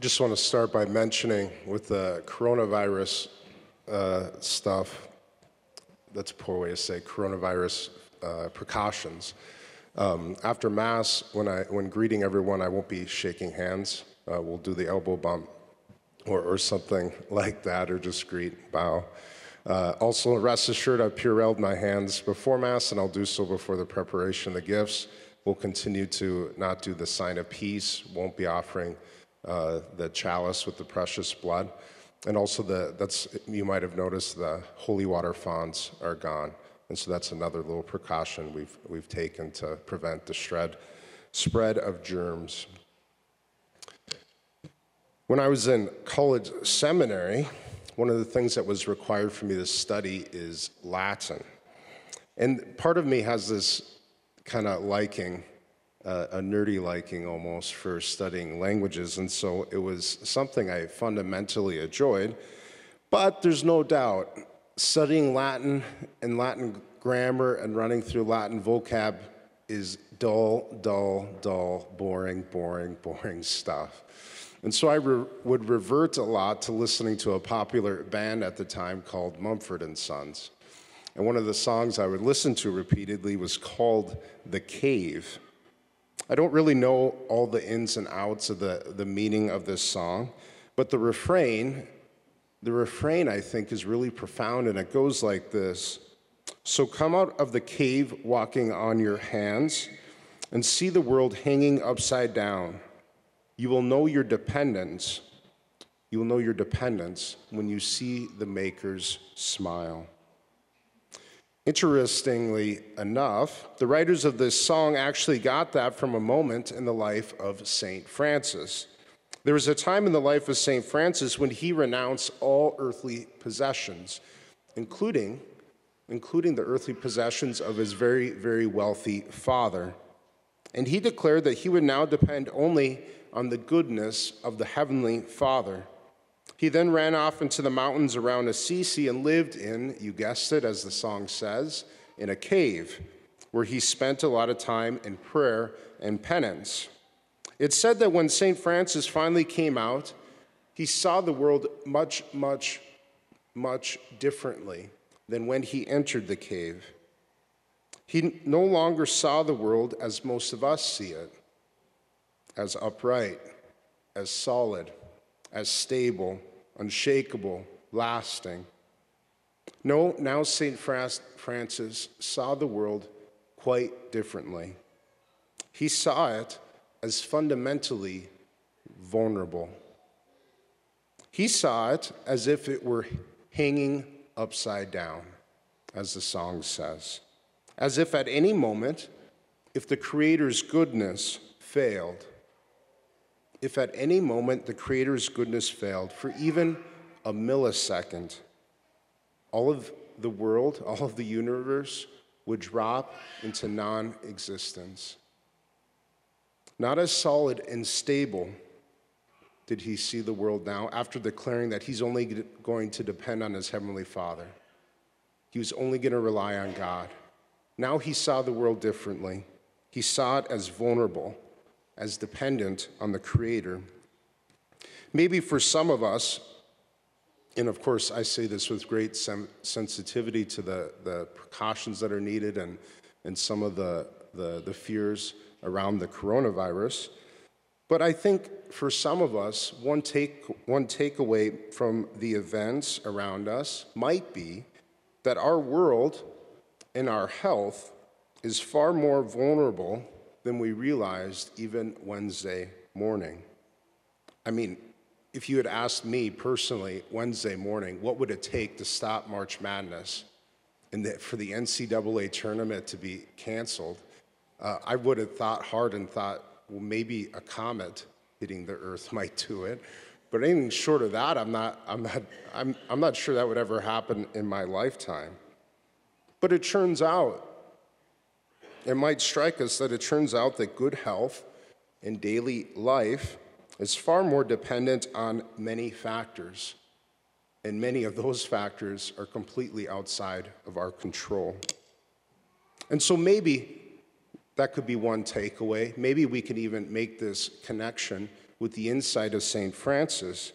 Just want to start by mentioning with the coronavirus uh, stuff, that's a poor way to say coronavirus uh, precautions. Um, after Mass, when, I, when greeting everyone, I won't be shaking hands. Uh, we'll do the elbow bump or, or something like that, or just greet, bow. Uh, also, rest assured, I've purelled my hands before Mass, and I'll do so before the preparation of the gifts. We'll continue to not do the sign of peace, won't be offering uh, the chalice with the precious blood. And also, the, that's, you might have noticed the holy water fonts are gone. And so that's another little precaution we've, we've taken to prevent the shred, spread of germs. When I was in college seminary, one of the things that was required for me to study is Latin. And part of me has this kind of liking, uh, a nerdy liking almost, for studying languages. And so it was something I fundamentally enjoyed. But there's no doubt studying Latin and Latin grammar and running through Latin vocab is dull, dull, dull, boring, boring, boring stuff. And so I re- would revert a lot to listening to a popular band at the time called Mumford and Sons. And one of the songs I would listen to repeatedly was called The Cave. I don't really know all the ins and outs of the, the meaning of this song, but the refrain, the refrain I think is really profound and it goes like this. So come out of the cave walking on your hands and see the world hanging upside down. You will know your dependence. You will know your dependence when you see the Maker's smile. Interestingly enough, the writers of this song actually got that from a moment in the life of St. Francis. There was a time in the life of St. Francis when he renounced all earthly possessions, including, including the earthly possessions of his very, very wealthy father. And he declared that he would now depend only on the goodness of the Heavenly Father. He then ran off into the mountains around Assisi and lived in, you guessed it, as the song says, in a cave where he spent a lot of time in prayer and penance. It's said that when St. Francis finally came out, he saw the world much, much, much differently than when he entered the cave. He no longer saw the world as most of us see it as upright, as solid, as stable, unshakable, lasting. No, now St. Francis saw the world quite differently. He saw it as fundamentally vulnerable. He saw it as if it were hanging upside down, as the song says, as if at any moment, if the Creator's goodness failed, if at any moment the Creator's goodness failed for even a millisecond, all of the world, all of the universe would drop into non existence. Not as solid and stable did he see the world now after declaring that he's only going to depend on his heavenly Father. He was only going to rely on God. Now he saw the world differently. He saw it as vulnerable as dependent on the Creator. Maybe for some of us, and of course, I say this with great sem- sensitivity to the, the precautions that are needed and, and some of the, the, the fears around the coronavirus. But I think for some of us, one, take, one takeaway from the events around us might be that our world and our health is far more vulnerable than we realized even Wednesday morning. I mean, if you had asked me personally Wednesday morning, what would it take to stop March Madness and for the NCAA tournament to be canceled, uh, I would have thought hard and thought, well, maybe a comet hitting the Earth might do it. But anything short of that, I'm not, I'm not, I'm, I'm not sure that would ever happen in my lifetime. But it turns out it might strike us that it turns out that good health in daily life is far more dependent on many factors, and many of those factors are completely outside of our control. And so maybe that could be one takeaway. Maybe we could even make this connection with the insight of St. Francis.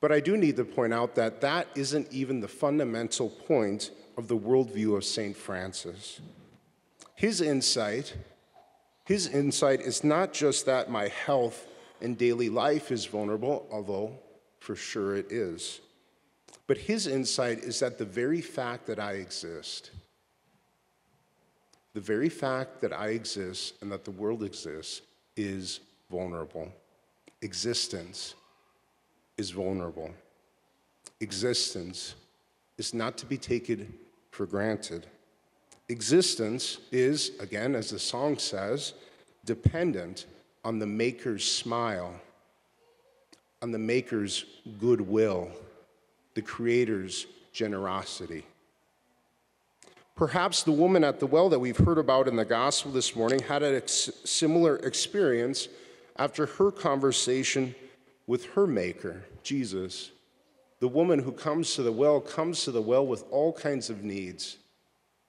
But I do need to point out that that isn't even the fundamental point of the worldview of St. Francis. His insight, his insight is not just that my health and daily life is vulnerable, although for sure it is. But his insight is that the very fact that I exist, the very fact that I exist and that the world exists is vulnerable. Existence is vulnerable. Existence is not to be taken for granted. Existence is, again, as the song says, dependent on the Maker's smile, on the Maker's goodwill, the Creator's generosity. Perhaps the woman at the well that we've heard about in the gospel this morning had a ex- similar experience after her conversation with her Maker, Jesus. The woman who comes to the well comes to the well with all kinds of needs,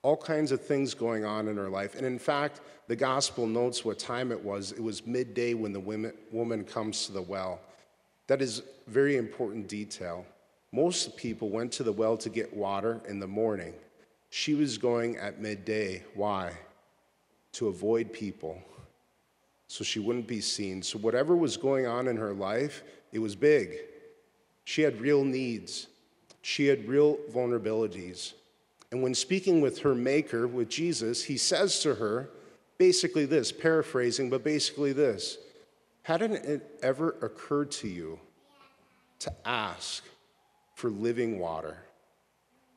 all kinds of things going on in her life. And in fact, the gospel notes what time it was. It was midday when the women, woman comes to the well. That is very important detail. Most people went to the well to get water in the morning. She was going at midday. Why? To avoid people, so she wouldn't be seen. So, whatever was going on in her life, it was big. She had real needs, she had real vulnerabilities. And when speaking with her maker, with Jesus, he says to her basically this, paraphrasing, but basically this Hadn't it ever occurred to you to ask for living water?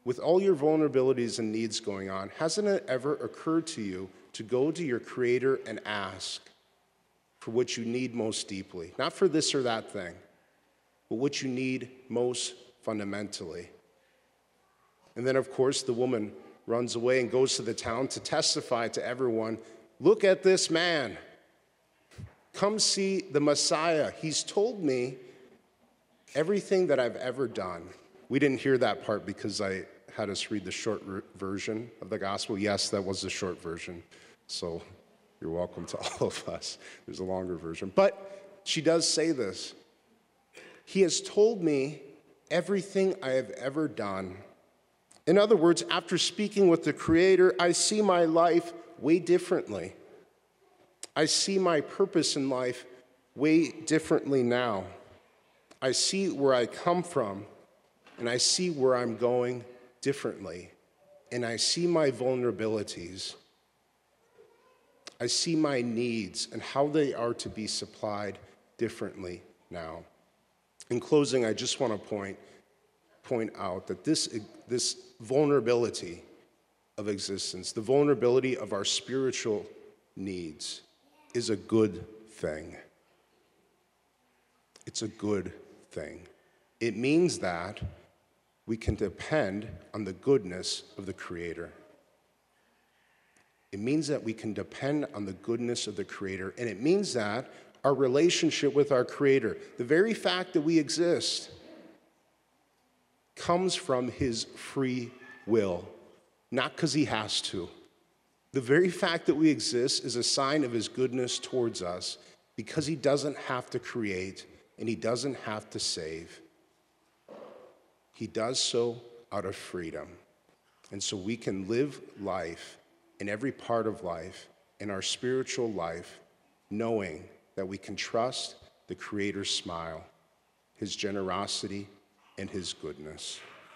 With all your vulnerabilities and needs going on, hasn't it ever occurred to you to go to your Creator and ask for what you need most deeply? Not for this or that thing, but what you need most fundamentally. And then, of course, the woman runs away and goes to the town to testify to everyone look at this man. Come see the Messiah. He's told me everything that I've ever done. We didn't hear that part because I had us read the short version of the gospel. Yes, that was the short version. So you're welcome to all of us. There's a longer version. But she does say this He has told me everything I have ever done. In other words, after speaking with the Creator, I see my life way differently. I see my purpose in life way differently now. I see where I come from, and I see where I'm going differently. And I see my vulnerabilities. I see my needs and how they are to be supplied differently now. In closing, I just want to point, point out that this, this vulnerability of existence, the vulnerability of our spiritual needs, is a good thing. It's a good thing. It means that we can depend on the goodness of the Creator. It means that we can depend on the goodness of the Creator, and it means that our relationship with our Creator, the very fact that we exist, comes from His free will, not because He has to. The very fact that we exist is a sign of His goodness towards us because He doesn't have to create and He doesn't have to save. He does so out of freedom. And so we can live life in every part of life, in our spiritual life, knowing that we can trust the Creator's smile, His generosity, and His goodness.